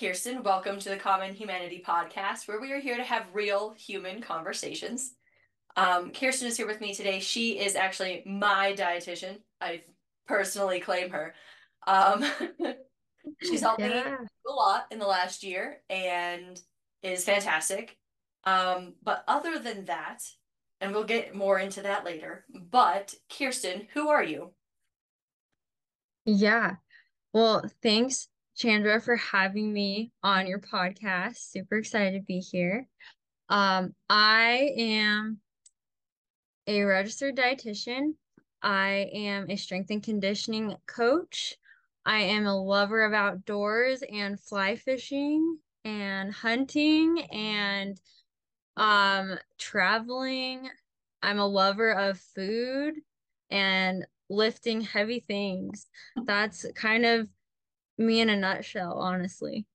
Kierston. Welcome to the Common Humanity Podcast, where we are here to have real human conversations. Um, Kierston is here with me today. She is actually my dietitian. I personally claim her. Um, she's helped yeah. me a lot in the last year and is fantastic. Um, but other than that, and we'll get more into that later, but Kierston, who are you? Yeah. Well, thanks, Chandra, for having me on your podcast. Super excited to be here. Um, I am a registered dietitian. I am a strength and conditioning coach. I am a lover of outdoors and fly fishing and hunting and um traveling. I'm a lover of food and lifting heavy things. That's kind of me in a nutshell, honestly.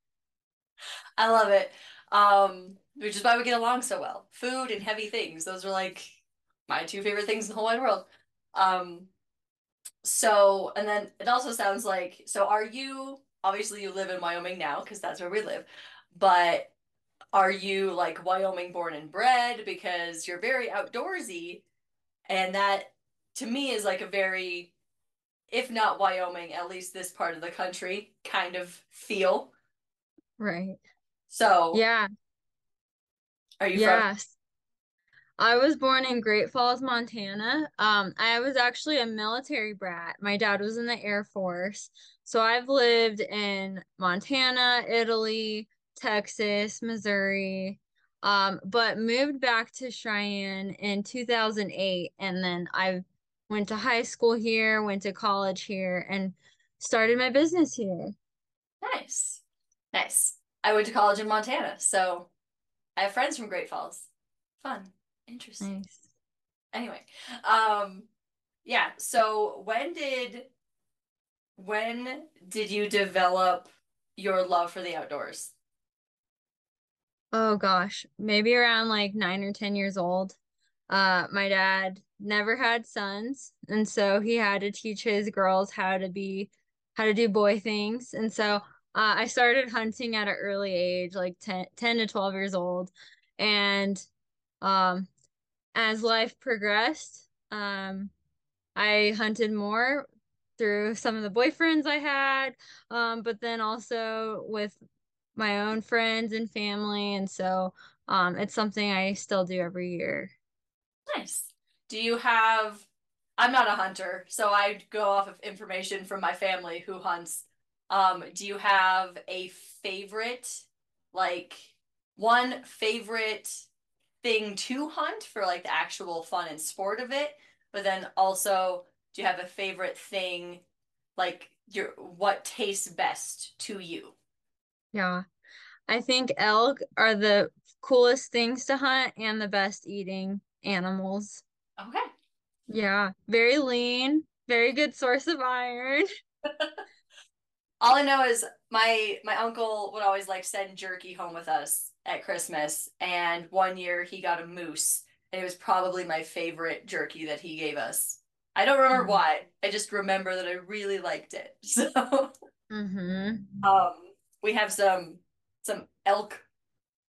I love it. Um, which is why we get along so well. Food and heavy things. Those are like my two favorite things in the whole wide world. Um, so, and then it also sounds like, so are you, obviously you live in Wyoming now because that's where we live, but are you like Wyoming born and bred because you're very outdoorsy and that to me is like a very if not Wyoming, at least this part of the country kind of feel. Right. So, yeah. Are you yes. From- I was born in Great Falls, Montana. Um, I was actually a military brat. My dad was in the Air Force. So I've lived in Montana, Italy, Texas, Missouri, um, but moved back to Cheyenne in 2008. And then I went to high school here, went to college here, and started my business here. Nice. Nice. I went to college in Montana. So I have friends from Great Falls. Fun. Interesting. Nice. Anyway, um, yeah. So when did when did you develop your love for the outdoors? Oh gosh, maybe around like nine or ten years old. Uh, my dad never had sons, and so he had to teach his girls how to be how to do boy things. And so uh, I started hunting at an early age, like 10, 10 to 12 years old. And um, as life progressed, um, I hunted more through some of the boyfriends I had, um, but then also with my own friends and family. And so um, it's something I still do every year. Nice. Do you have I'm not a hunter, so I go off of information from my family who hunts. Um, do you have a favorite like one favorite thing to hunt for like the actual fun and sport of it? But then also, do you have a favorite thing like your what tastes best to you? Yeah. I think elk are the coolest things to hunt and the best eating animals. Okay. Yeah, very lean, very good source of iron. All I know is my my uncle would always like send jerky home with us at Christmas, and one year he got a moose, and it was probably my favorite jerky that he gave us. I don't remember mm-hmm. why. I just remember that I really liked it. So, mm-hmm. um, we have some some elk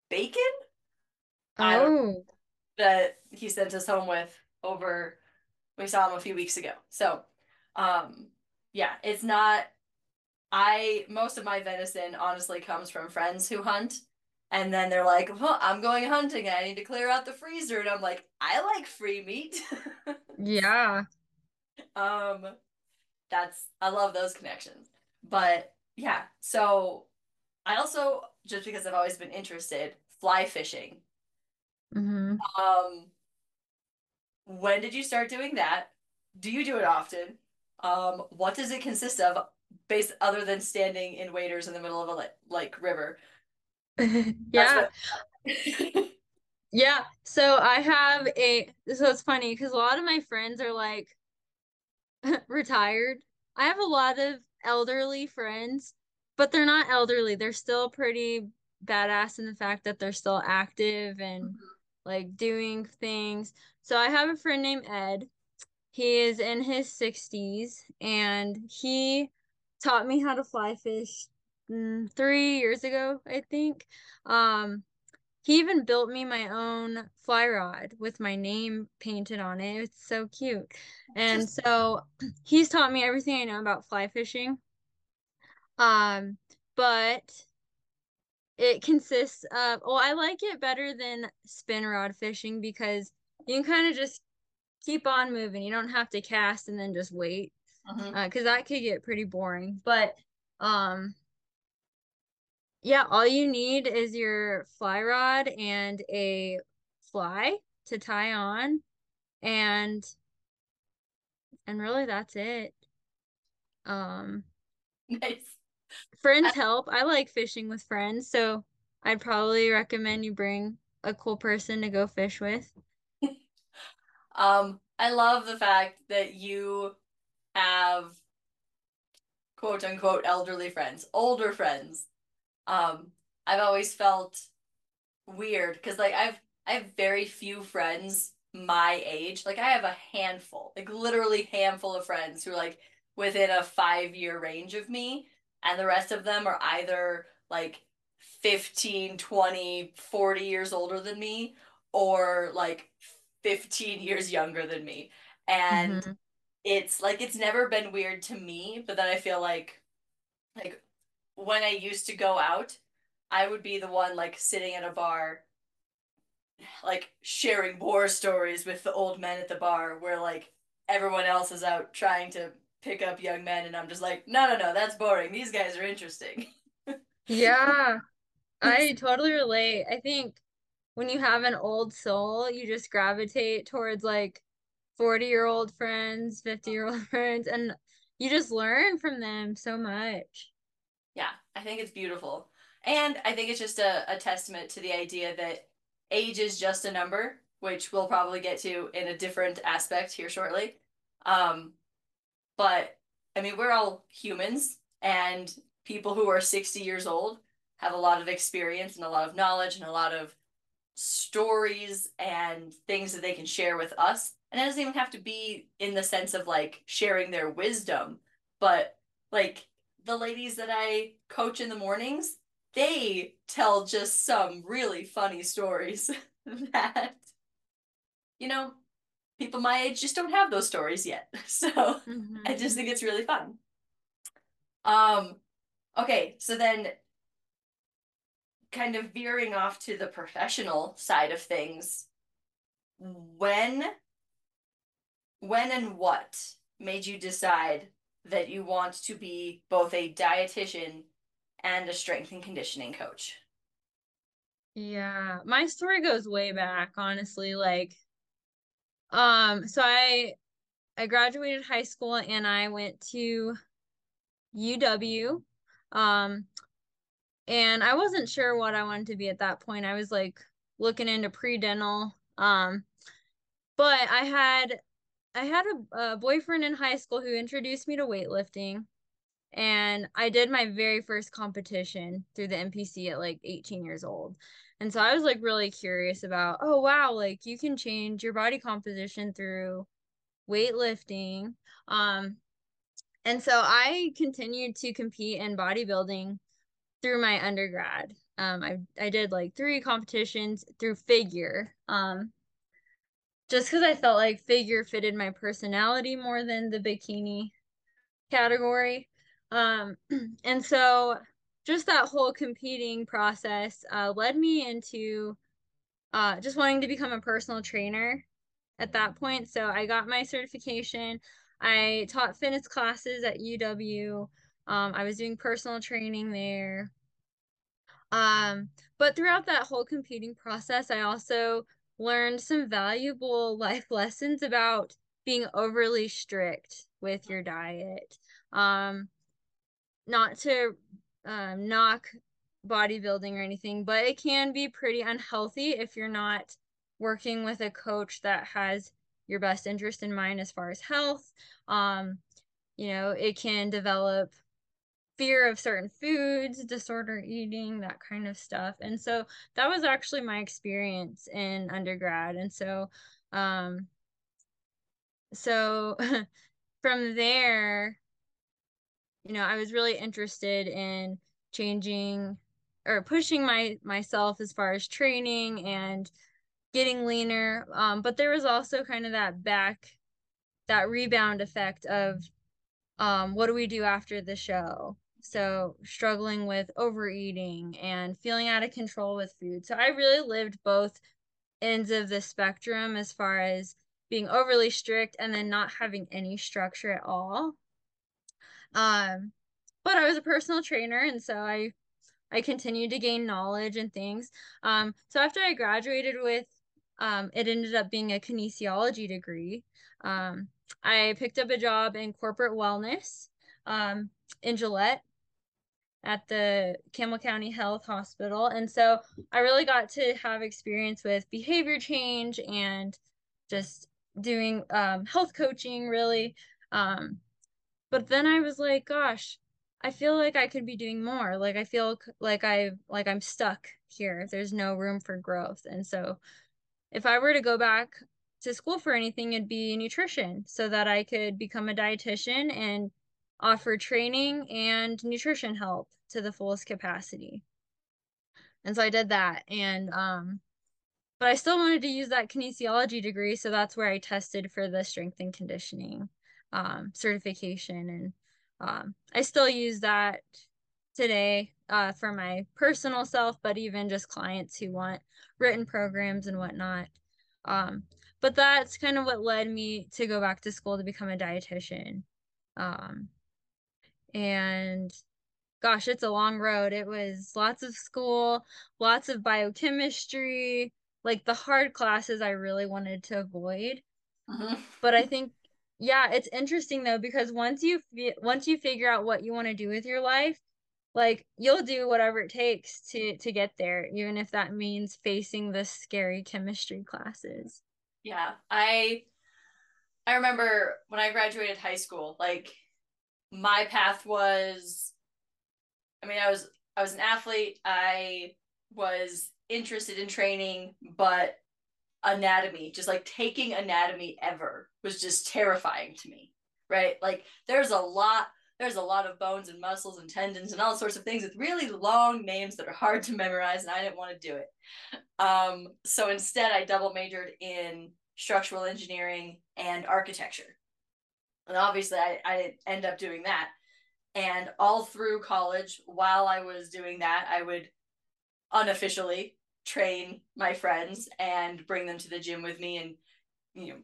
bacon. Oh, that he sent us home with over we saw him a few weeks ago. So um yeah, it's not I most of my venison honestly comes from friends who hunt. And then they're like, well, I'm going hunting I need to clear out the freezer. And I'm like, I like free meat. yeah. Um that's I love those connections. But yeah, so I also just because I've always been interested, fly fishing. Mm-hmm. Um when did you start doing that? Do you do it often? Um, what does it consist of, based other than standing in waders in the middle of a like river? yeah. yeah. So I have a. So it's funny because a lot of my friends are like retired. I have a lot of elderly friends, but they're not elderly. They're still pretty badass in the fact that they're still active and mm-hmm. Like doing things. So I have a friend named Ed. He is in his 60s and he taught me how to fly fish mm, three years ago, I think. Um, he even built me my own fly rod with my name painted on it. It's so cute. And so he's taught me everything I know about fly fishing. Um, but it consists of, well, I like it better than spin rod fishing because you can kind of just keep on moving. You don't have to cast and then just wait. mhm. Uh, because that could get pretty boring. But um yeah, all you need is your fly rod and a fly to tie on and and really that's it. Um nice. Friends help. I like fishing with friends, so I'd probably recommend you bring a cool person to go fish with. Um, I love the fact that you have quote unquote elderly friends, older friends. Um, I've always felt weird because like I've I have very few friends my age. Like I have a handful, like literally handful of friends who are like within a five year range of me, and the rest of them are either like 15, 20, 40 years older than me or like 15 years younger than me. And hmm it's like it's never been weird to me, but then I feel like like when I used to go out, I would be the one like sitting at a bar like sharing war stories with the old men at the bar where like everyone else is out trying to pick up young men and I'm just like, no, no, no, that's boring. These guys are interesting. Yeah, I totally relate. I think when you have an old soul, you just gravitate towards like 40-year-old friends, 50-year-old friends, and you just learn from them so much. Yeah, I think it's beautiful. And I think it's just a, a testament to the idea that age is just a number, which we'll probably get to in a different aspect here shortly. Um, but I mean, we're all humans, and people who are 60 years old have a lot of experience and a lot of knowledge and a lot of stories and things that they can share with us. And it doesn't even have to be in the sense of like sharing their wisdom, but like the ladies that I coach in the mornings, they tell just some really funny stories that, you know, people my age just don't have those stories yet. So I just think it's really fun. Um, okay, so then kind of veering off to the professional side of things, when when and what made you decide that you want to be both a dietitian and a strength and conditioning coach? Yeah, my story goes way back, honestly. Like, um, so I I graduated high school and I went to UW. Um, and I wasn't sure what I wanted to be at that point. I was like looking into pre-dental. Um, but I had I had a, a boyfriend in high school who introduced me to weightlifting, and I did my very first competition through the NPC at like 18 years old. And so I was like really curious about, oh wow, like you can change your body composition through weightlifting. Um, and so I continued to compete in bodybuilding through my undergrad. Um, I I did like three competitions through figure. Um, just because I felt like figure fitted my personality more than the bikini category. Um, and so just that whole competing process uh, led me into uh, just wanting to become a personal trainer at that point. So I got my certification. I taught fitness classes at UW. Um, I was doing personal training there. Um, but throughout that whole competing process, I also learned some valuable life lessons about being overly strict with your diet. Um, not to um, knock bodybuilding or anything, but it can be pretty unhealthy if you're not working with a coach that has your best interest in mind as far as health. Um, you know, it can develop fear of certain foods, disorder eating, that kind of stuff. And so that was actually my experience in undergrad. And so, um, so from there, you know, I was really interested in changing or pushing my myself as far as training and getting leaner. Um, but there was also kind of that back that rebound effect of um, what do we do after the show? So struggling with overeating and feeling out of control with food. So I really lived both ends of the spectrum as far as being overly strict and then not having any structure at all. Um, but I was a personal trainer, and so I I continued to gain knowledge and things. Um, so after I graduated with, um, it ended up being a kinesiology degree. Um, I picked up a job in corporate wellness um, in Gillette at the Campbell County Health Hospital. And so I really got to have experience with behavior change and just doing um, health coaching, really. Um, but then I was like, gosh, I feel like I could be doing more. Like I feel like I like I'm stuck here. There's no room for growth. And so if I were to go back to school for anything, it'd be nutrition so that I could become a dietitian and offer training and nutrition help to the fullest capacity. And so I did that. And um but I still wanted to use that kinesiology degree, so that's where I tested for the strength and conditioning um, certification. And um, I still use that today uh, for my personal self, but even just clients who want written programs and whatnot. Um, but that's kind of what led me to go back to school to become a dietitian. Um, and gosh, it's a long road. It was lots of school, lots of biochemistry, like the hard classes I really wanted to avoid. Mm-hmm. But I think yeah, it's interesting though because once you once you figure out what you want to do with your life, like you'll do whatever it takes to to get there, even if that means facing the scary chemistry classes. Yeah, I I remember when I graduated high school, like my path was I mean, I was I was an athlete. I was interested in training, but anatomy, just like taking anatomy ever was just terrifying to me. Right? Like there's a lot there's a lot of bones and muscles and tendons and all sorts of things with really long names that are hard to memorize and I didn't want to do it. Um, so instead I double majored in structural engineering and architecture. And obviously I, I didn't end up doing that. And all through college, while I was doing that, I would unofficially train my friends and bring them to the gym with me and, you know,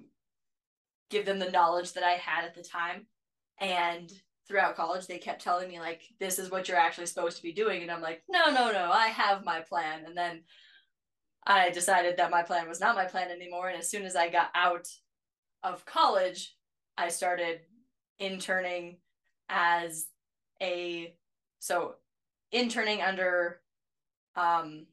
give them the knowledge that I had at the time. And throughout college, they kept telling me, like, this is what you're actually supposed to be doing. And I'm like, no, no, no, I have my plan. And then I decided that my plan was not my plan anymore. And as soon as I got out of college, I started interning as a so interning under um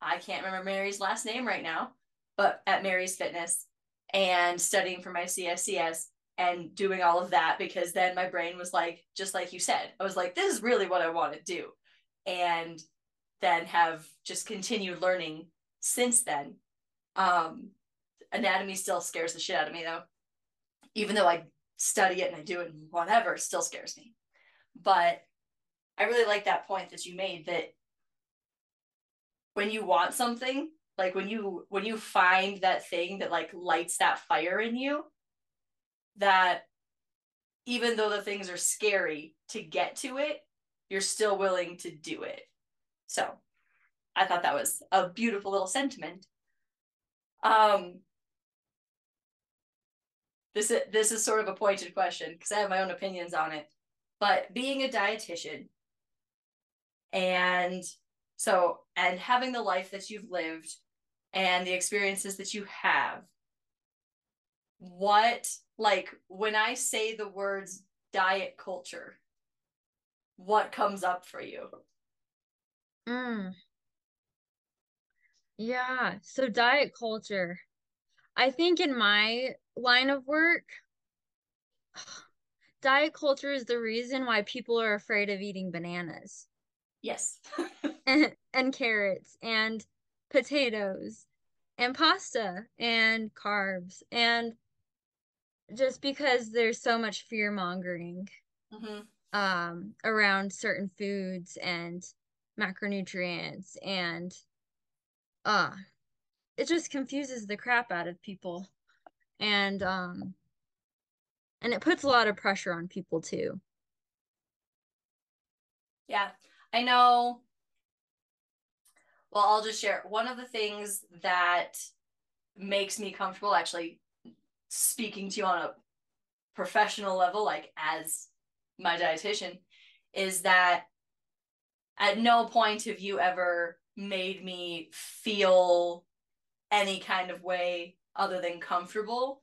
I can't remember Mary's last name right now, but at Mary's Fitness and studying for my CSCS and doing all of that because then my brain was like just like you said I was like this is really what I want to do. And then have just continued learning since then. Um anatomy still scares the shit out of me though. Even though I study it and I do it and whatever still scares me. But I really like that point that you made that when you want something, like when you when you find that thing that like lights that fire in you, that even though the things are scary to get to it, you're still willing to do it. So I thought that was a beautiful little sentiment. Um, this is this is sort of a pointed question because I have my own opinions on it. But being a dietitian, and so, and having the life that you've lived and the experiences that you have, what, like, when I say the words diet culture, what comes up for you? Mm. Yeah, so diet culture. I think in my line of work, diet culture is the reason why people are afraid of eating bananas. Yes. and, and carrots and potatoes and pasta and carbs and just because there's so much fear mongering mm-hmm. um, around certain foods and macronutrients and uh it just confuses the crap out of people. And um and it puts a lot of pressure on people too. Yeah. I know well i'll just share one of the things that makes me comfortable actually speaking to you on a professional level like as my dietitian is that at no point have you ever made me feel any kind of way other than comfortable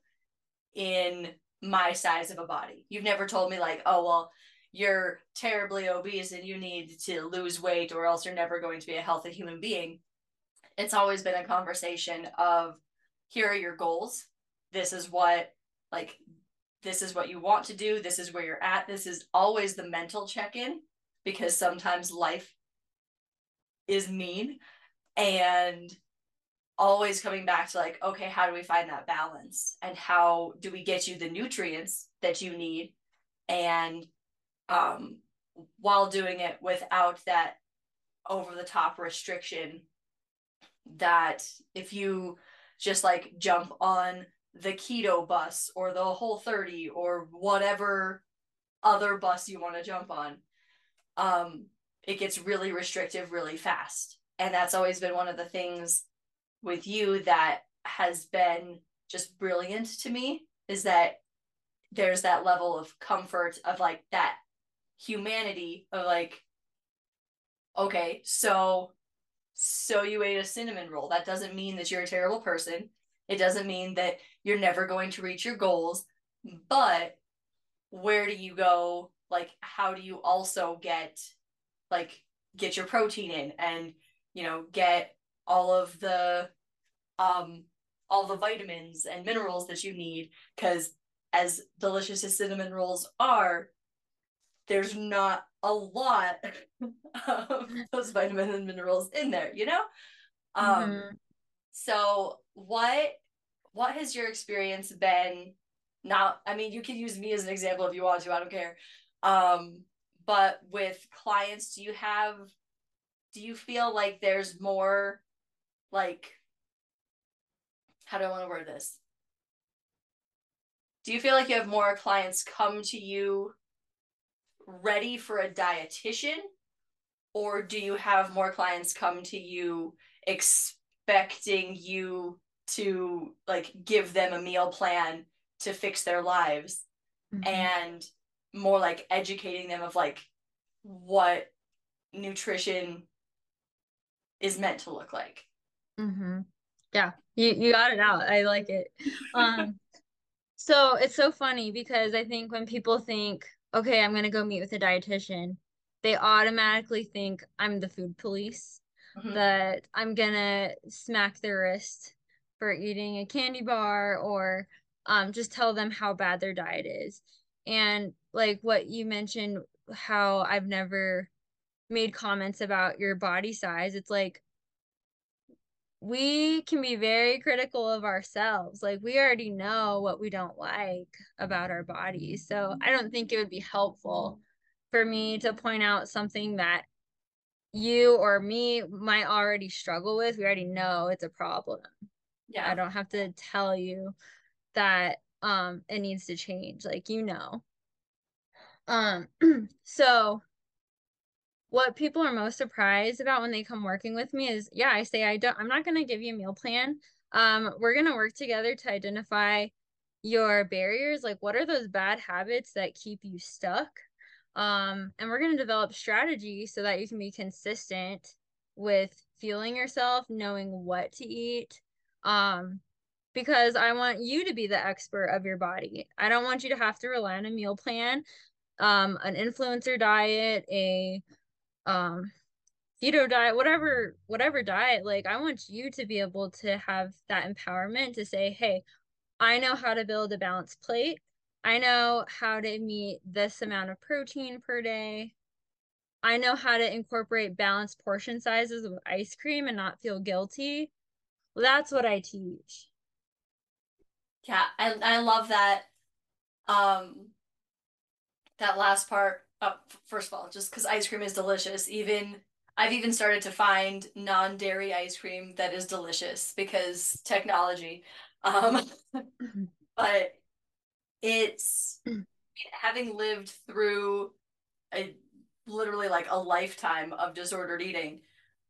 in my size of a body. You've never told me, like, oh, well, you're terribly obese and you need to lose weight or else you're never going to be a healthy human being. It's always been a conversation of here are your goals. This is what, like, this is what you want to do. This is where you're at. This is always the mental check in because sometimes life is mean and always coming back to like okay how do we find that balance and how do we get you the nutrients that you need and um while doing it without that over the top restriction that if you just like jump on the keto bus or the whole 30 or whatever other bus you want to jump on um it gets really restrictive really fast. And that's always been one of the things with you that has been just brilliant to me is that there's that level of comfort of like that humanity of like okay so so you ate a cinnamon roll. That doesn't mean that you're a terrible person. It doesn't mean that you're never going to reach your goals. But where do you go? Like how do you also get like get your protein in and you know get all of the um all the vitamins and minerals that you need? Because as delicious as cinnamon rolls are there's not a lot of those vitamins and minerals in there you know um mm-hmm. so what what has your experience been now i mean you can use me as an example if you want to i don't care um but with clients do you have do you feel like there's more like how do I want to word this? Do you feel like you have more clients come to you ready for a dietitian or do you have more clients come to you expecting you to like give them a meal plan to fix their lives mm-hmm. and more like educating them of like what nutrition is meant to look like. Mm-hmm. Yeah, you, you got it out. I like it. Um, so it's so funny because I think when people think, okay, I'm gonna go meet with a dietitian, they automatically think I'm the food police, mm-hmm. that I'm gonna smack their wrist for eating a candy bar or um, just tell them how bad their diet is. And like what you mentioned, how I've never made comments about your body size. It's like we can be very critical of ourselves. Like we already know what we don't like about our bodies. So I don't think it would be helpful for me to point out something that you or me might already struggle with. We already know it's a problem. Yeah. I don't have to tell you that um it needs to change. Like you know. Um so what people are most surprised about when they come working with me is yeah i say i don't i'm not going to give you a meal plan. Um we're going to work together to identify your barriers. Like what are those bad habits that keep you stuck? Um and we're going to develop strategies so that you can be consistent with feeling yourself knowing what to eat. Um because i want you to be the expert of your body. I don't want you to have to rely on a meal plan um an influencer diet a um keto diet whatever whatever diet like i want you to be able to have that empowerment to say hey i know how to build a balanced plate. I know how to meet this amount of protein per day. I know how to incorporate balanced portion sizes of ice cream and not feel guilty. Well, that's what i teach. Yeah i, I love that um that last part uh, first of all, just because ice cream is delicious, even I've even started to find non-dairy ice cream that is delicious because technology. Um, but it's having lived through a literally like a lifetime of disordered eating.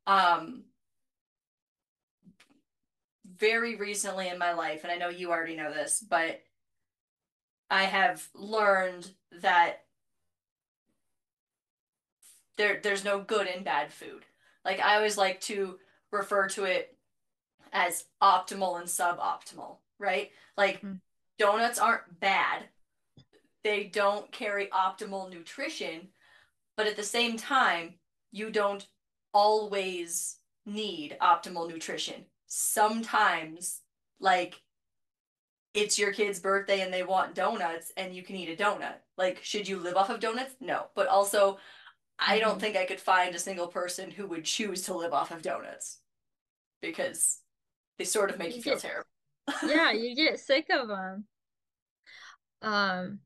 Um, very recently in my life, and I know you already know this, but I have learned that there there's no good and bad food. Like I always like to refer to it as optimal and suboptimal, right? Like mm. donuts aren't bad. They don't carry optimal nutrition, but at the same time, you don't always need optimal nutrition. Sometimes like it's your kid's birthday and they want donuts and you can eat a donut. Like, should you live off of donuts? No. But also, I don't mm-hmm. think I could find a single person who would choose to live off of donuts because they sort of make you, you feel get, terrible. yeah, you get sick of them. Um,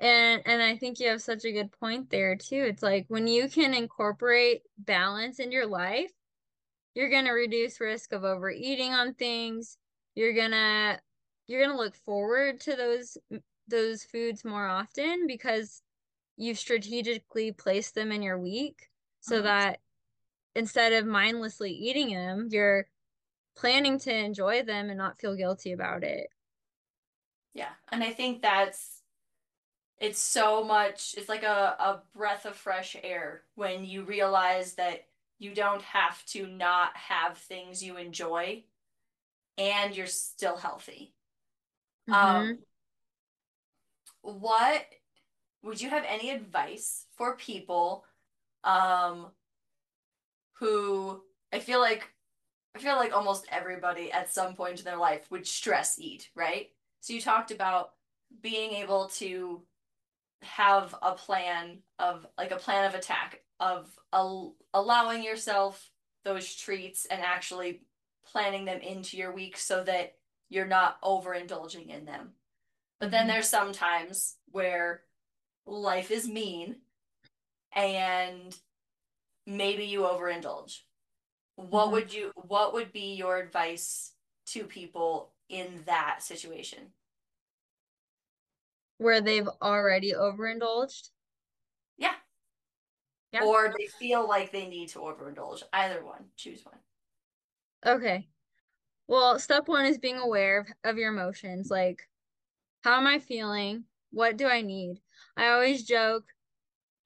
and and I think you have such a good point there too. It's like when you can incorporate balance in your life, you're gonna reduce risk of overeating on things. You're gonna you're gonna look forward to those those foods more often because you've strategically placed them in your week so mm-hmm. that instead of mindlessly eating them, you're planning to enjoy them and not feel guilty about it. Yeah. And I think that's it's so much it's like a, a breath of fresh air when you realize that you don't have to not have things you enjoy and you're still healthy. Mm-hmm. Um what would you have any advice for people um who I feel like I feel like almost everybody at some point in their life would stress eat, right? So you talked about being able to have a plan of like a plan of attack of al- allowing yourself those treats and actually planning them into your week so that you're not overindulging in them. But then mm-hmm. there's sometimes where life is mean and maybe you overindulge. What mm-hmm. would you what would be your advice to people in that situation? Where they've already overindulged? Yeah. yeah. Or they feel like they need to overindulge. Either one. Choose one. Okay. Well, step one is being aware of, of your emotions. Like, how am I feeling? What do I need? I always joke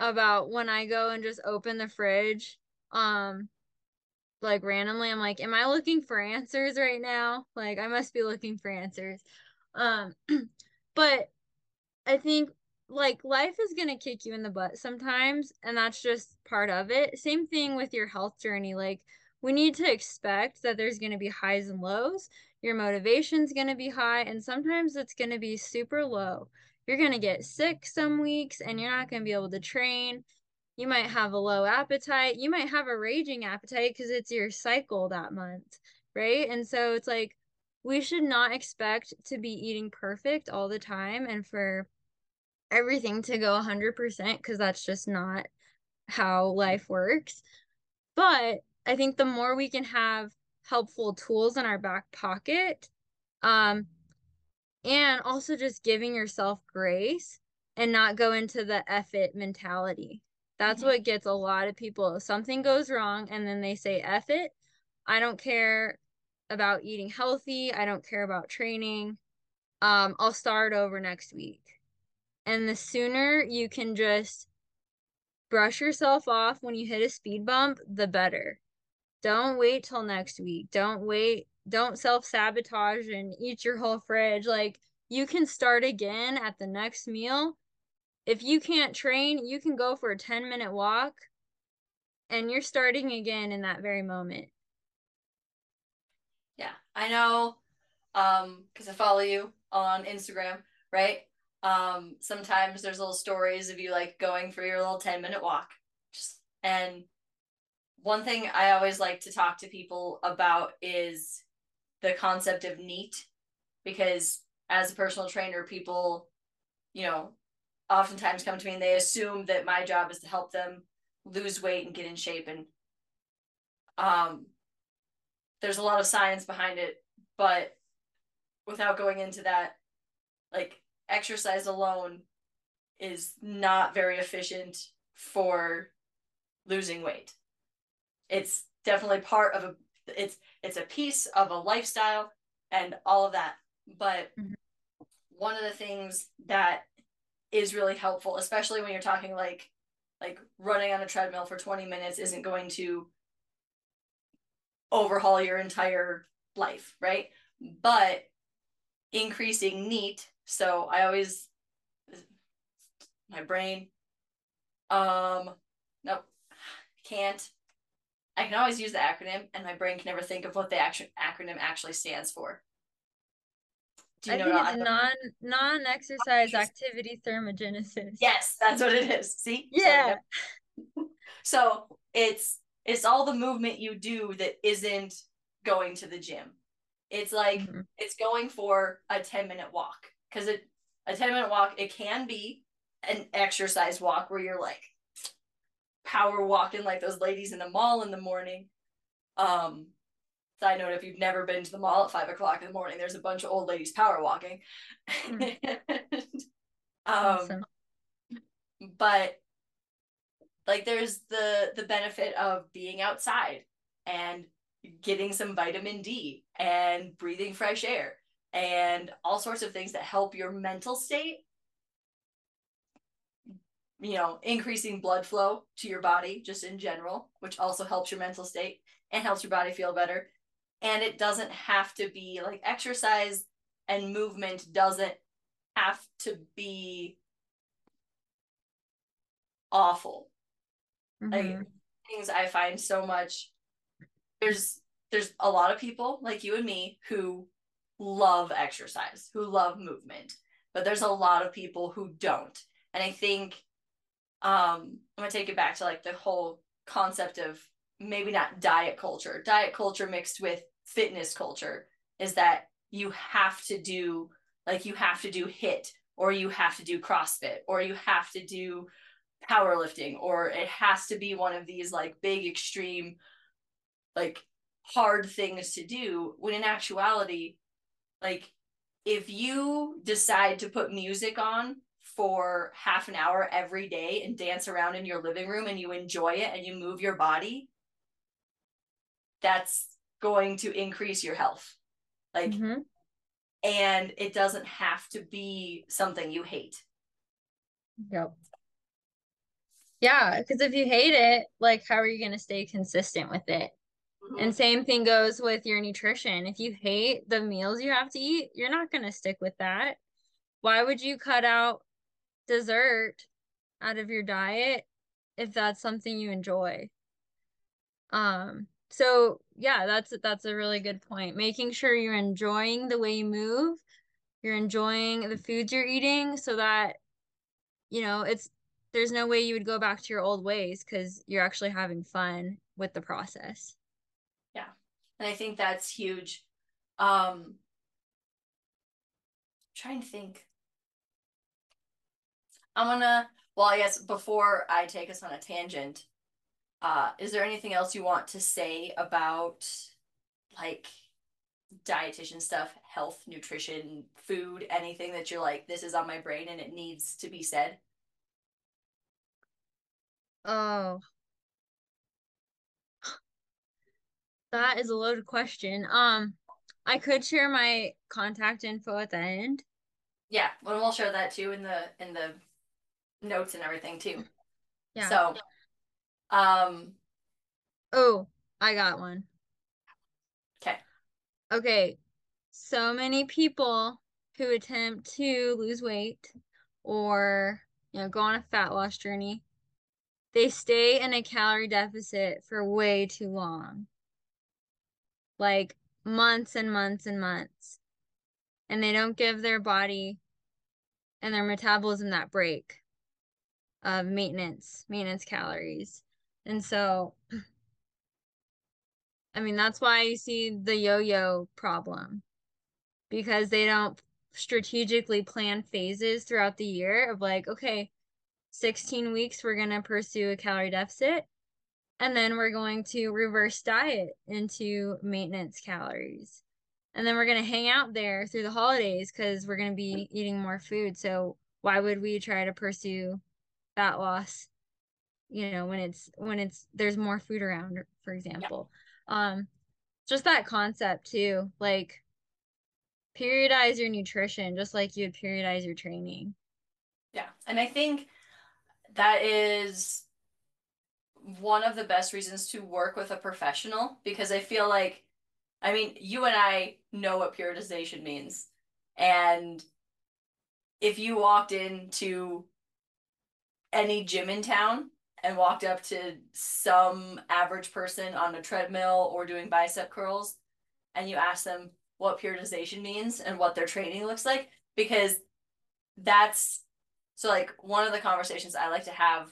about when I go and just open the fridge, um, like randomly, I'm like, am I looking for answers right now? Like, I must be looking for answers. Um, but I think like life is going to kick you in the butt sometimes, and that's just part of it. Same thing with your health journey. Like, we need to expect that there's going to be highs and lows. Your motivation's going to be high, and sometimes it's going to be super low you're going to get sick some weeks and you're not going to be able to train. You might have a low appetite. You might have a raging appetite because it's your cycle that month, right? And so it's like we should not expect to be eating perfect all the time and for everything to go 100% because that's just not how life works. But I think the more we can have helpful tools in our back pocket, um, and also just giving yourself grace and not go into the F it mentality. That's mm-hmm. what gets a lot of people. Something goes wrong and then they say F it. I don't care about eating healthy. I don't care about training. Um, I'll start over next week. And the sooner you can just brush yourself off when you hit a speed bump, the better. Don't wait till next week. Don't wait don't self sabotage and eat your whole fridge. Like you can start again at the next meal. If you can't train, you can go for a 10 minute walk and you're starting again in that very moment. Yeah, I know um cuz I follow you on Instagram, right? Um sometimes there's little stories of you like going for your little 10 minute walk. Just and one thing I always like to talk to people about is the concept of NEAT because as a personal trainer, people, you know, oftentimes come to me and they assume that my job is to help them lose weight and get in shape. And Um, there's a lot of science behind it, but without going into that, like exercise alone is not very efficient for losing weight. It's definitely part of a it's it's a piece of a lifestyle and all of that. But mm-hmm. one of the things that is really helpful, especially when you're talking like like running on a treadmill for 20 minutes isn't going to overhaul your entire life, right? But increasing NEAT, so I always my brain um nope can't I can always use the acronym and my brain can never think of what the action acronym actually stands for. Do you I know think it's non non exercise activity thermogenesis. Yes, that's what it is. See? Yeah. So, so it's it's all the movement you do that isn't going to the gym. It's like mm-hmm. it's going for a 10 minute walk. Cause it a 10 minute walk, it can be an exercise walk where you're like power walking like those ladies in the mall in the morning. Um Side note, if you've never been to the mall at five o'clock in the morning, there's a bunch of old ladies power walking. Mm. um, awesome. But like there's the the benefit of being outside and getting some vitamin D and breathing fresh air and all sorts of things that help your mental state you know increasing blood flow to your body just in general which also helps your mental state and helps your body feel better. And it doesn't have to be like exercise and movement doesn't have to be awful. Mm-hmm. like things i find so much there's there's a lot of people like you and me who love exercise who love movement but there's a lot of people who don't. And i think um i'm gonna take it back to like the whole concept of maybe not diet culture, diet culture mixed with fitness culture is that you have to do like you have to do HIIT or you have to do CrossFit or you have to do powerlifting or it has to be one of these like big extreme like hard things to do when in actuality like if you decide to put music on for half an hour every day and dance around in your living room and you enjoy it and you move your body that's going to increase your health. Like, mm-hmm. and it doesn't have to be something you hate. Yep. Yeah, because if you hate it, like, how are you going to stay consistent with it? Mm-hmm. And same thing goes with your nutrition. If you hate the meals you have to eat, you're not going to stick with that. Why would you cut out dessert out of your diet if that's something you enjoy? Um, so yeah that's that's a really good point. Making sure you're enjoying the way you move you're enjoying the foods you're eating so that you know it's there's no way you would go back to your old ways because you're actually having fun with the process. Yeah and i think that's huge. Um trying to think i'm gonna well i guess before i take us on a tangent uh, is there anything else you want to say about like dietitian stuff, health, nutrition, food, anything that you're like, this is on my brain and it needs to be said? Oh, that is a loaded question. Um, I could share my contact info at the end. Yeah, well, we'll share that too in the in the notes and everything too. Yeah. So um. Oh, I got one. Okay. Okay. So many people who attempt to lose weight or you know go on a fat loss journey, they stay in a calorie deficit for way too long. Like months and months and months. And they don't give their body and their metabolism that break maintenance, maintenance calories. And so, I mean, that's why you see the yo yo problem because they don't strategically plan phases throughout the year of like, okay, 16 weeks, we're going to pursue a calorie deficit. and then we're going to reverse diet into maintenance calories. And then we're going to hang out there through the holidays because we're going to be eating more food. So why would we try to pursue fat loss, you know, when it's when it's there's more food around, for example. Yeah. Um just that concept too, like periodize your nutrition just like you would periodize your training. Yeah. And I think that is one of the best reasons to work with a professional because I feel like, I mean, you and I know what periodization means. And if you walked into any gym in town and walked up to some average person on a treadmill or doing bicep curls and you ask them what periodization means and what their training looks like, because that's so like one of the conversations I like to have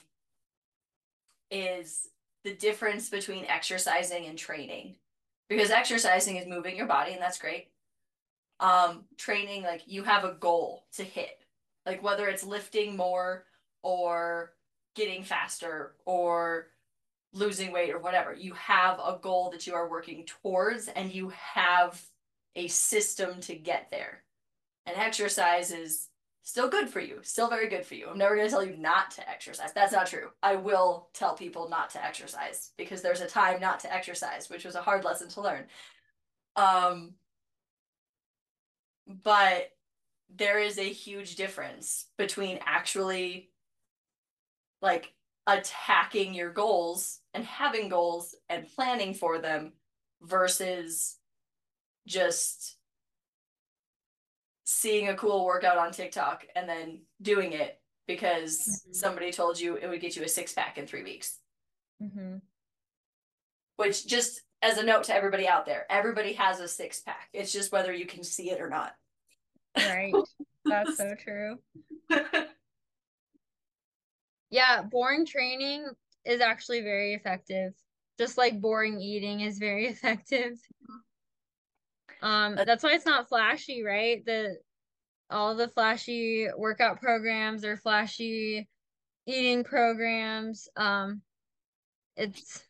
is the difference between exercising and training. Because exercising is moving your body and that's great. Um, training, like you have a goal to hit. Like whether it's lifting more or getting faster or losing weight or whatever. You have a goal that you are working towards and you have a system to get there. And exercise is still good for you, still very good for you. I'm never going to tell you not to exercise. That's not true. I will tell people not to exercise because there's a time not to exercise, which was a hard lesson to learn. Um, but there is a huge difference between actually like attacking your goals and having goals and planning for them versus just seeing a cool workout on TikTok and then doing it because mm-hmm. somebody told you it would get you a six pack in three weeks. Mm-hmm. Which, just as a note to everybody out there, everybody has a six pack. It's just whether you can see it or not. Right. That's so true. yeah, boring training is actually very effective. Just like boring eating is very effective. Um, that's why it's not flashy, right? The all the flashy workout programs or flashy eating programs. Um, it's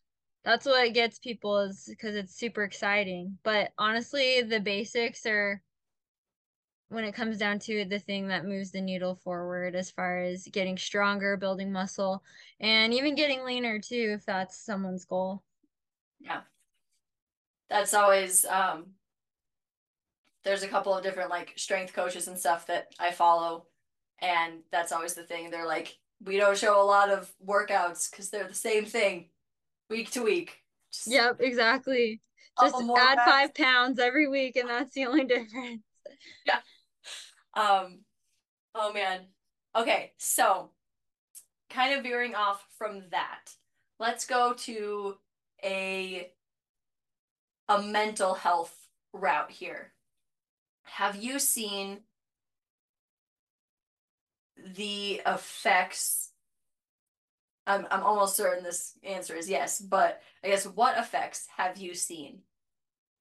that's what gets people is because it's super exciting. But honestly, the basics are when it comes down to the thing that moves the needle forward as far as getting stronger, building muscle, and even getting leaner too, if that's someone's goal. Yeah. That's always um there's a couple of different like strength coaches and stuff that I follow and that's always the thing. They're like, we don't show a lot of workouts because they're the same thing week to week. Just yep, exactly. Just add five pounds every week and that's the only difference. Yeah. Um, oh man. Okay, so kind of veering off from that, let's go to a a mental health route here. Have you seen the effects? I'm, I'm almost certain this answer is yes, but I guess what effects have you seen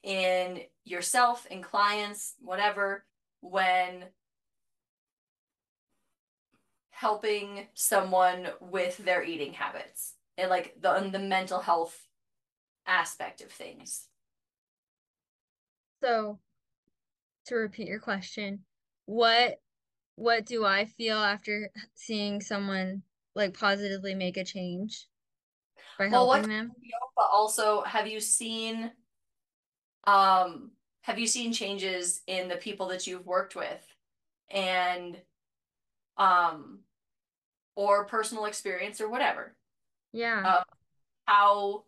in yourself, in clients, whatever, when helping someone with their eating habits and like the the mental health aspect of things. So to repeat your question, what what do I feel after seeing someone like positively make a change by helping well, them? But also, have you seen um have you seen changes in the people that you've worked with and um or personal experience or whatever. Yeah. Uh, how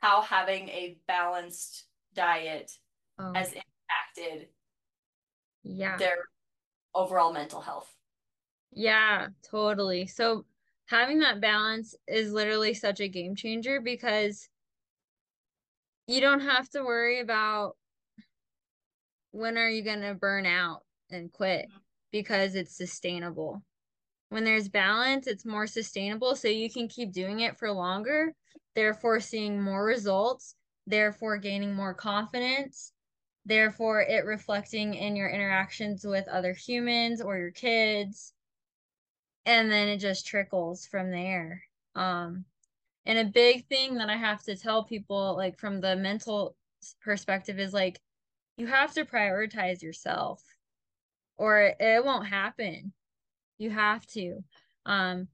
how having a balanced diet oh. has impacted yeah their overall mental health. Yeah, totally. So having that balance is literally such a game changer because you don't have to worry about when are you going to burn out and quit mm-hmm. because it's sustainable when there's balance, it's more sustainable. So you can keep doing it for longer, therefore seeing more results, therefore gaining more confidence, therefore it reflecting in your interactions with other humans or your kids. And then it just trickles from there. Um, And a big thing that I have to tell people, like from the mental perspective, is like you have to prioritize yourself or it won't happen. You have to. Um,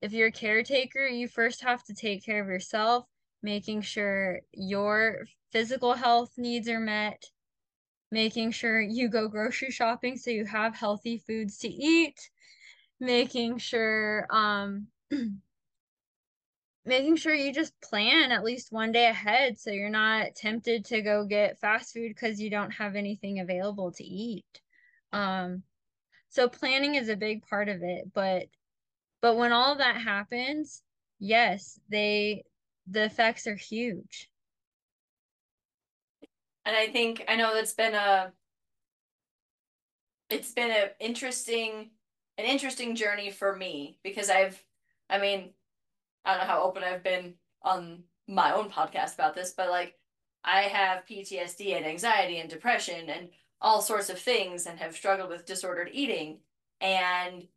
if you're a caretaker, you first have to take care of yourself, making sure your physical health needs are met, making sure you go grocery shopping so you have healthy foods to eat, making sure um making sure you just plan at least one day ahead so you're not tempted to go get fast food because you don't have anything available to eat. Um so planning is a big part of it, but but when all that happens, yes, they the effects are huge. And I think I know that's been a it's been an interesting an interesting journey for me because I've I mean, I don't know how open I've been on my own podcast about this, but like I have PTSD and anxiety and depression and all sorts of things and have struggled with disordered eating and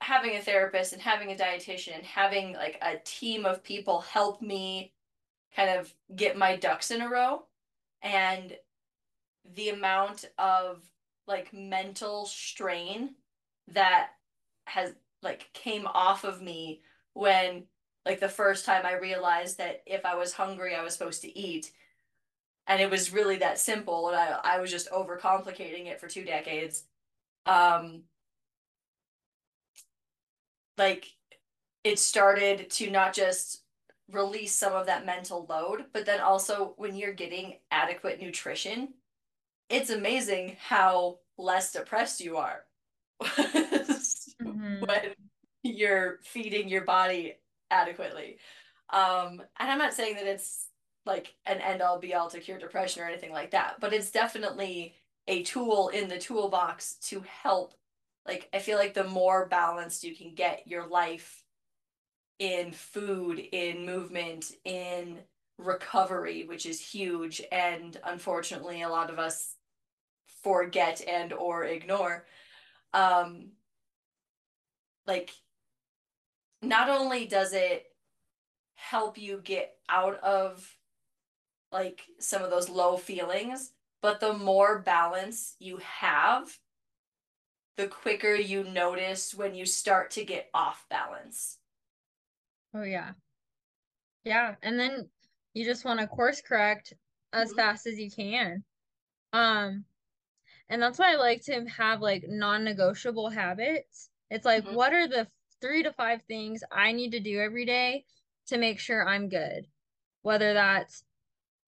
having a therapist and having a dietitian and having like a team of people help me kind of get my ducks in a row. And the amount of like mental strain that has like came off of me when like the first time I realized that if I was hungry I was supposed to eat and it was really that simple and I I was just overcomplicating it for two decades um like it started to not just release some of that mental load, but then also when you're getting adequate nutrition, it's amazing how less depressed you are mm-hmm. when you're feeding your body adequately. Um, and I'm not saying that it's like an end all be all to cure depression or anything like that, but it's definitely a tool in the toolbox to help like I feel like the more balanced you can get your life in food, in movement, in recovery, which is huge and unfortunately a lot of us forget and or ignore um like not only does it help you get out of like some of those low feelings but the more balance you have the quicker you notice when you start to get off balance. Oh yeah. Yeah, and then you just want to course correct as mm-hmm. fast as you can. Um and that's why I like to have like non-negotiable habits. It's like mm-hmm. what are the 3 to 5 things I need to do every day to make sure I'm good? Whether that's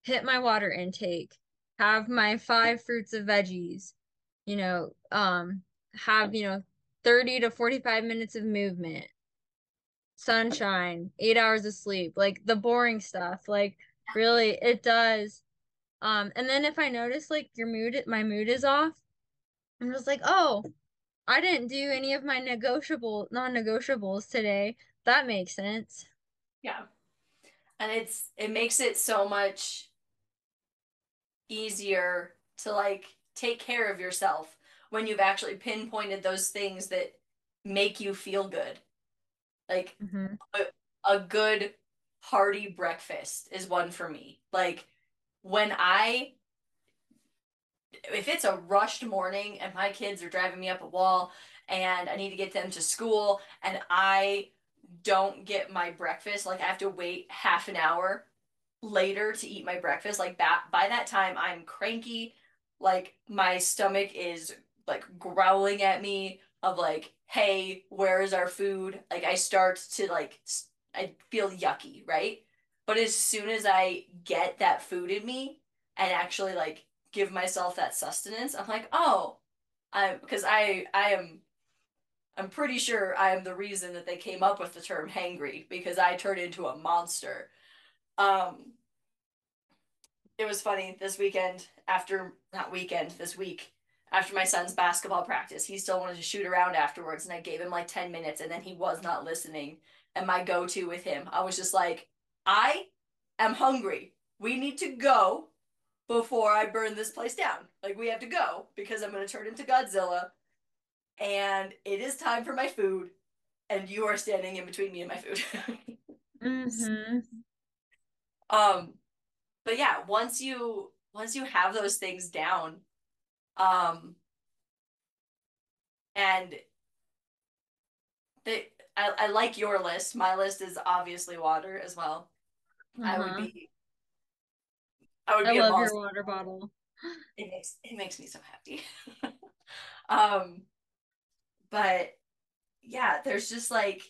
hit my water intake, have my 5 fruits of veggies, you know, um have, you know, 30 to 45 minutes of movement, sunshine, eight hours of sleep, like the boring stuff. Like, really, it does. Um, and then if I notice like your mood, my mood is off, I'm just like, oh, I didn't do any of my negotiable, non negotiables today. That makes sense. Yeah. And it's, it makes it so much easier to like take care of yourself when you've actually pinpointed those things that make you feel good. Like mm-hmm. a, a good hearty breakfast is one for me. Like when I if it's a rushed morning and my kids are driving me up a wall and I need to get them to school and I don't get my breakfast, like I have to wait half an hour later to eat my breakfast, like that by that time I'm cranky, like my stomach is like growling at me of like, hey, where is our food? Like I start to like I feel yucky, right? But as soon as I get that food in me and actually like give myself that sustenance, I'm like, oh, I'm because I I am I'm pretty sure I am the reason that they came up with the term hangry because I turned into a monster. Um it was funny this weekend after not weekend this week after my son's basketball practice. He still wanted to shoot around afterwards, and I gave him like 10 minutes, and then he was not listening. And my go to with him, I was just like, I am hungry. We need to go before I burn this place down. Like, we have to go because I'm going to turn into Godzilla, and it is time for my food, and you are standing in between me and my food. Mm-hmm. Um, but yeah, once you once you have those things down, um, and they, I, I like your list. My list is obviously water as well. I would Uh-huh. be, I would I be a love your water bottle. It makes it makes me so happy. Um, but yeah, there's just like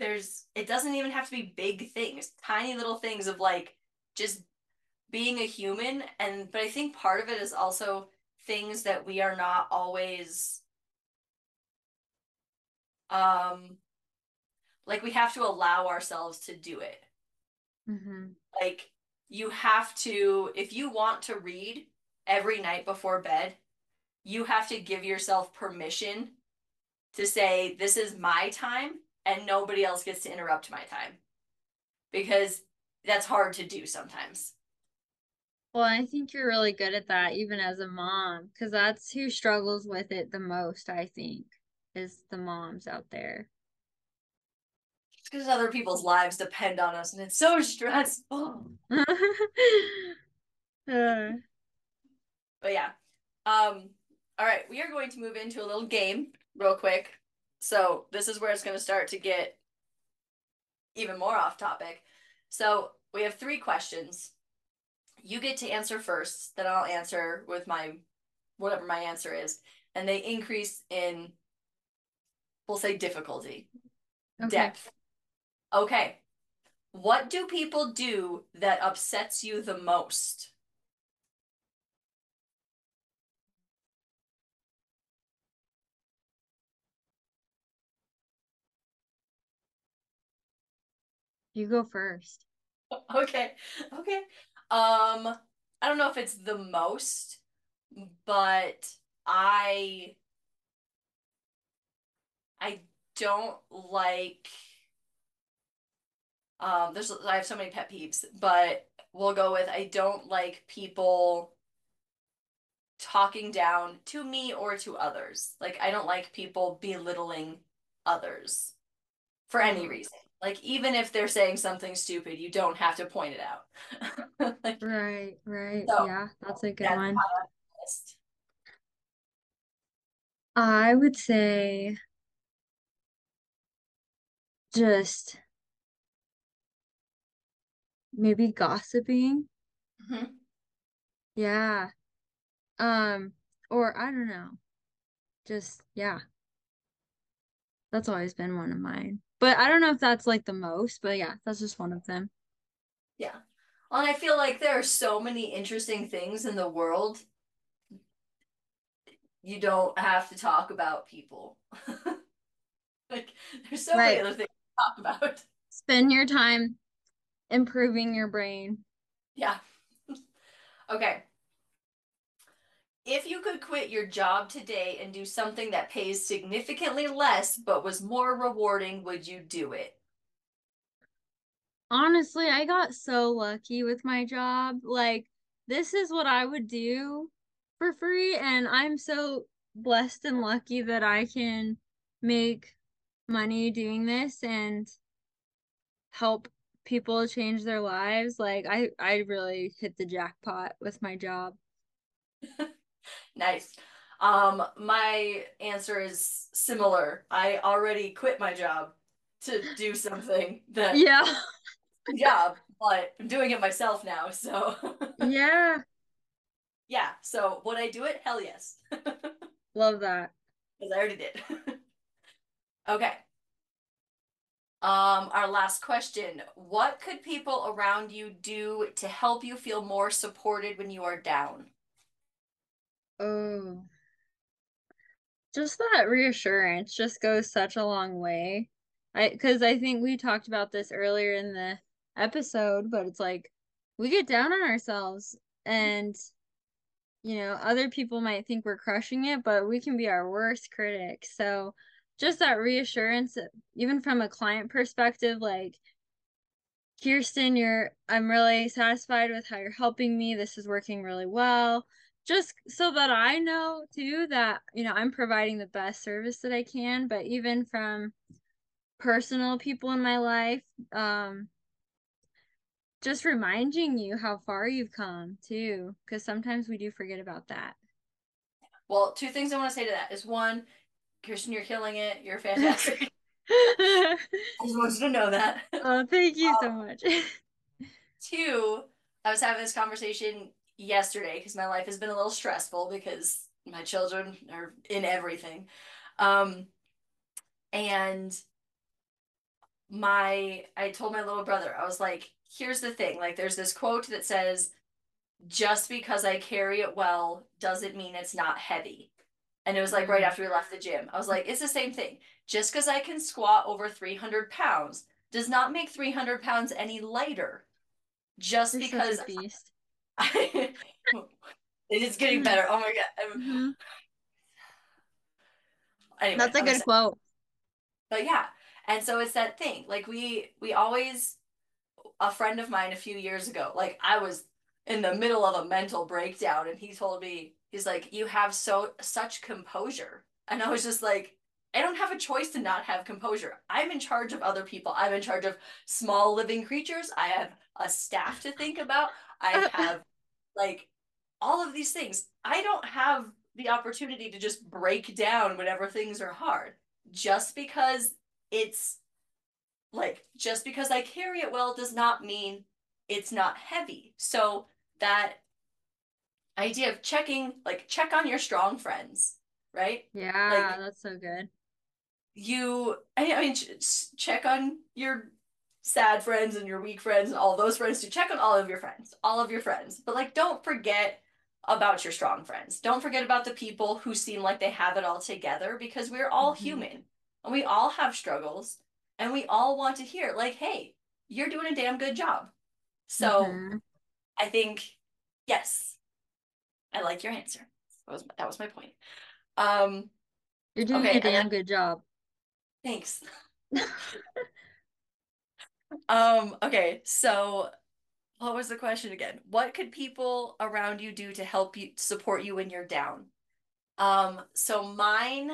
there's it doesn't even have to be big things, tiny little things of like just being a human and but I think part of it is also things that we are not always um like we have to allow ourselves to do it. Mm-hmm. Like you have to if you want to read every night before bed, you have to give yourself permission to say this is my time and nobody else gets to interrupt my time. Because that's hard to do sometimes. Well, I think you're really good at that, even as a mom, because that's who struggles with it the most, I think, is the moms out there. because other people's lives depend on us and it's so stressful. Uh, But yeah. Um, all right, we are going to move into a little game real quick. So this is where it's going to start to get even more off topic. So we have three questions. You get to answer first, then I'll answer with my whatever my answer is, and they increase in we'll say difficulty, okay. depth. Okay. What do people do that upsets you the most? You go first. Okay. Okay. Um, I don't know if it's the most, but I I don't like um there's I have so many pet peeves, but we'll go with I don't like people talking down to me or to others. Like I don't like people belittling others for any Mhm. reason. Like even if they're saying something stupid, you don't have to point it out. Like Right, right. so Yeah, that's a good that's one. I would say just maybe gossiping. Mhm. Yeah. Um, or I don't know. Just, yeah, that's always been one of mine. But I don't know if that's like the most, but yeah, that's just one of them. Yeah. And I feel like there are so many interesting things in the world. You don't have to talk about people. Like there's so many other things to talk about. Spend your time improving your brain. Yeah. Okay. If you could quit your job today and do something that pays significantly less but was more rewarding, would you do it? Honestly, I got so lucky with my job. Like, this is what I would do for free, and I'm so blessed and lucky that I can make money doing this and help people change their lives. Like, I I really hit the jackpot with my job. Nice. Um, my answer is similar. I already quit my job to do something that Yeah. job, but I'm doing it myself now, so Yeah. yeah. So would I do it? Hell yes. Love that. Because I already did. Okay. Um, our last question. What could people around you do to help you feel more supported when you are down? Oh, just that reassurance just goes such a long way. I, because I think we talked about this earlier in the episode, but it's like we get down on ourselves and you know, other people might think we're crushing it, but we can be our worst critic. So just that reassurance, even from a client perspective, like Kierston, you're I'm really satisfied with how you're helping me. This is working really well. Just so that I know too that, you know, I'm providing the best service that I can, but even from personal people in my life. Um, just reminding you how far you've come too, because sometimes we do forget about that. Well, two things I want to say to that is one, Kierston, you're killing it. You're fantastic. I just want you to know that. Oh, thank you so um, much. two, I was having this conversation yesterday because my life has been a little stressful because my children are in everything. Um, and my I told my little brother, I was like, here's the thing, like there's this quote that says, just because I carry it well doesn't mean it's not heavy. And it was like right mm-hmm. after we left the gym. I was like, it's the same thing. Just because I can squat over 300 pounds does not make 300 pounds any lighter. Just You're because it is getting better. Oh my god. Mm-hmm. Anyway, That's a good excited. quote. But yeah. And so it's that thing. Like we we always a friend of mine a few years ago, like I was in the middle of a mental breakdown and he told me, he's like, You have so such composure. And I was just like, I don't have a choice to not have composure. I'm in charge of other people. I'm in charge of small living creatures. I have a staff to think about. I have like all of these things. I don't have the opportunity to just break down whenever things are hard just because it's like just because I carry it well does not mean it's not heavy. So that idea of checking like check on your strong friends, right? Yeah, like, that's so good. You I mean check on your sad friends and your weak friends and all those friends to check on all of your friends, all of your friends. But like don't forget about your strong friends. Don't forget about the people who seem like they have it all together because we're all mm-hmm. human and we all have struggles and we all want to hear like hey you're doing a damn good job so mm-hmm. i think yes i like your answer that was that was my point um you're doing okay, a damn then, good job thanks um okay so what was the question again? What could people around you do to help you support you when you're down? Um so mine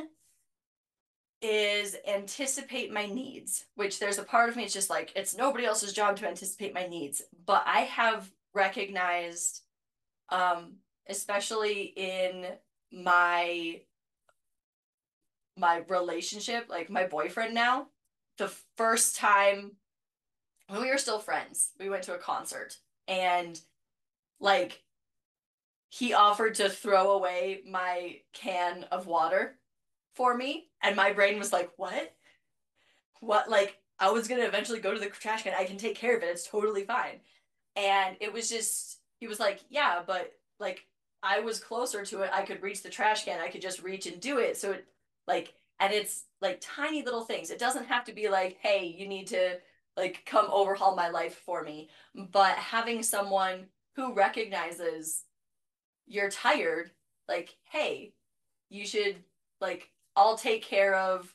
is anticipate my needs, which there's a part of me it's just like it's nobody else's job to anticipate my needs, but I have recognized um especially in my my relationship, like my boyfriend now, the first time when we were still friends, we went to a concert and like he offered to throw away my can of water for me. And my brain was like, what? What? Like, I was going to eventually go to the trash can. I can take care of it. It's totally fine. And it was just, he was like, yeah, but like, I was closer to it. I could reach the trash can. I could just reach and do it. So it, like, and it's like tiny little things. It doesn't have to be like, hey, you need to like come overhaul my life for me. But having someone who recognizes you're tired, like, hey, you should like I'll take care of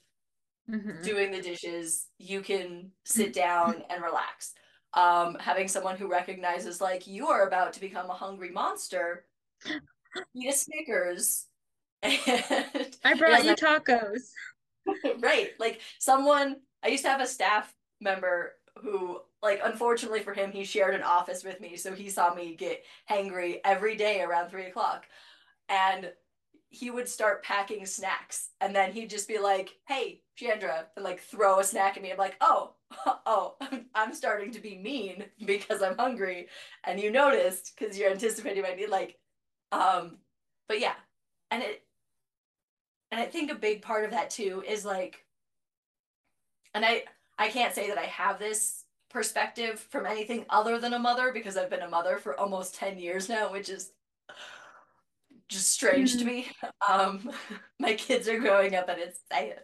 mm-hmm. doing the dishes. You can sit down and relax. Um, having someone who recognizes like you are about to become a hungry monster, eat a Snickers. And I brought you tacos. right. Like someone I used to have a staff member who like unfortunately for him he shared an office with me so he saw me get hangry every day around three o'clock and he would start packing snacks and then he'd just be like, Hey, Chandra, and like throw a snack at me. I'm like, Oh, oh, I'm starting to be mean because I'm hungry. And you noticed because you're anticipating my need. Like, um, but yeah. And it, and I think a big part of that too is like, and I, I can't say that I have this perspective from anything other than a mother because I've been a mother for almost 10 years now, which is just strange to mm-hmm. me. Um, my kids are growing up and it's sad,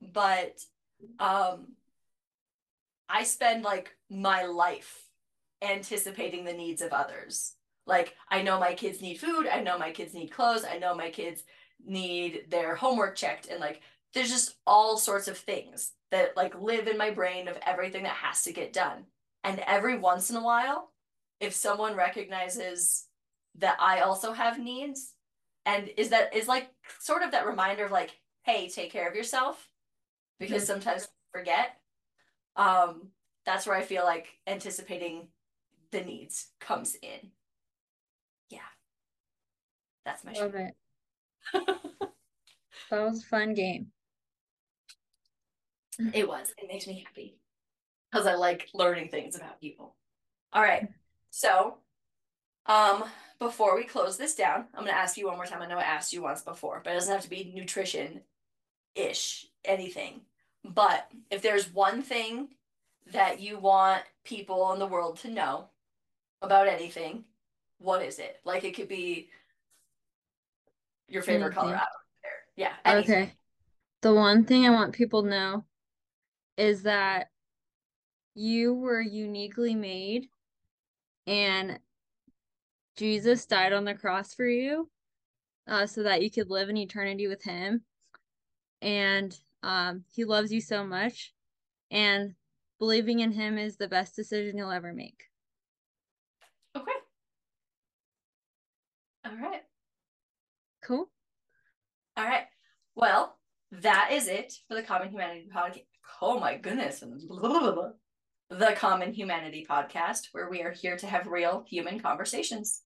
but um, I spend like my life anticipating the needs of others. Like I know my kids need food, I know my kids need clothes, I know my kids need their homework checked, and like there's just all sorts of things that like live in my brain of everything that has to get done. And every once in a while, if someone recognizes that I also have needs, and is that is like sort of that reminder of like hey take care of yourself because mm-hmm. sometimes forget Um, that's where I feel like anticipating the needs comes in. Yeah. That's my Love it. that was a fun game. It was. It makes me happy because I like learning things about people. All right. So, um, before we close this down, I'm going to ask you one more time. I know I asked you once before, but it doesn't have to be nutrition ish, anything. But if there's one thing that you want people in the world to know about anything, what is it? Like it could be your favorite Anything. color. out don't. Yeah. anything. Okay. The one thing I want people to know is that you were uniquely made and Jesus died on the cross for you uh, so that you could live in eternity with him. And um, he loves you so much. And believing in him is the best decision you'll ever make. Okay. All right. Cool. All right. Well, that is it for the Common Humanity podcast. Oh my goodness. The Common Humanity podcast, where we are here to have real human conversations.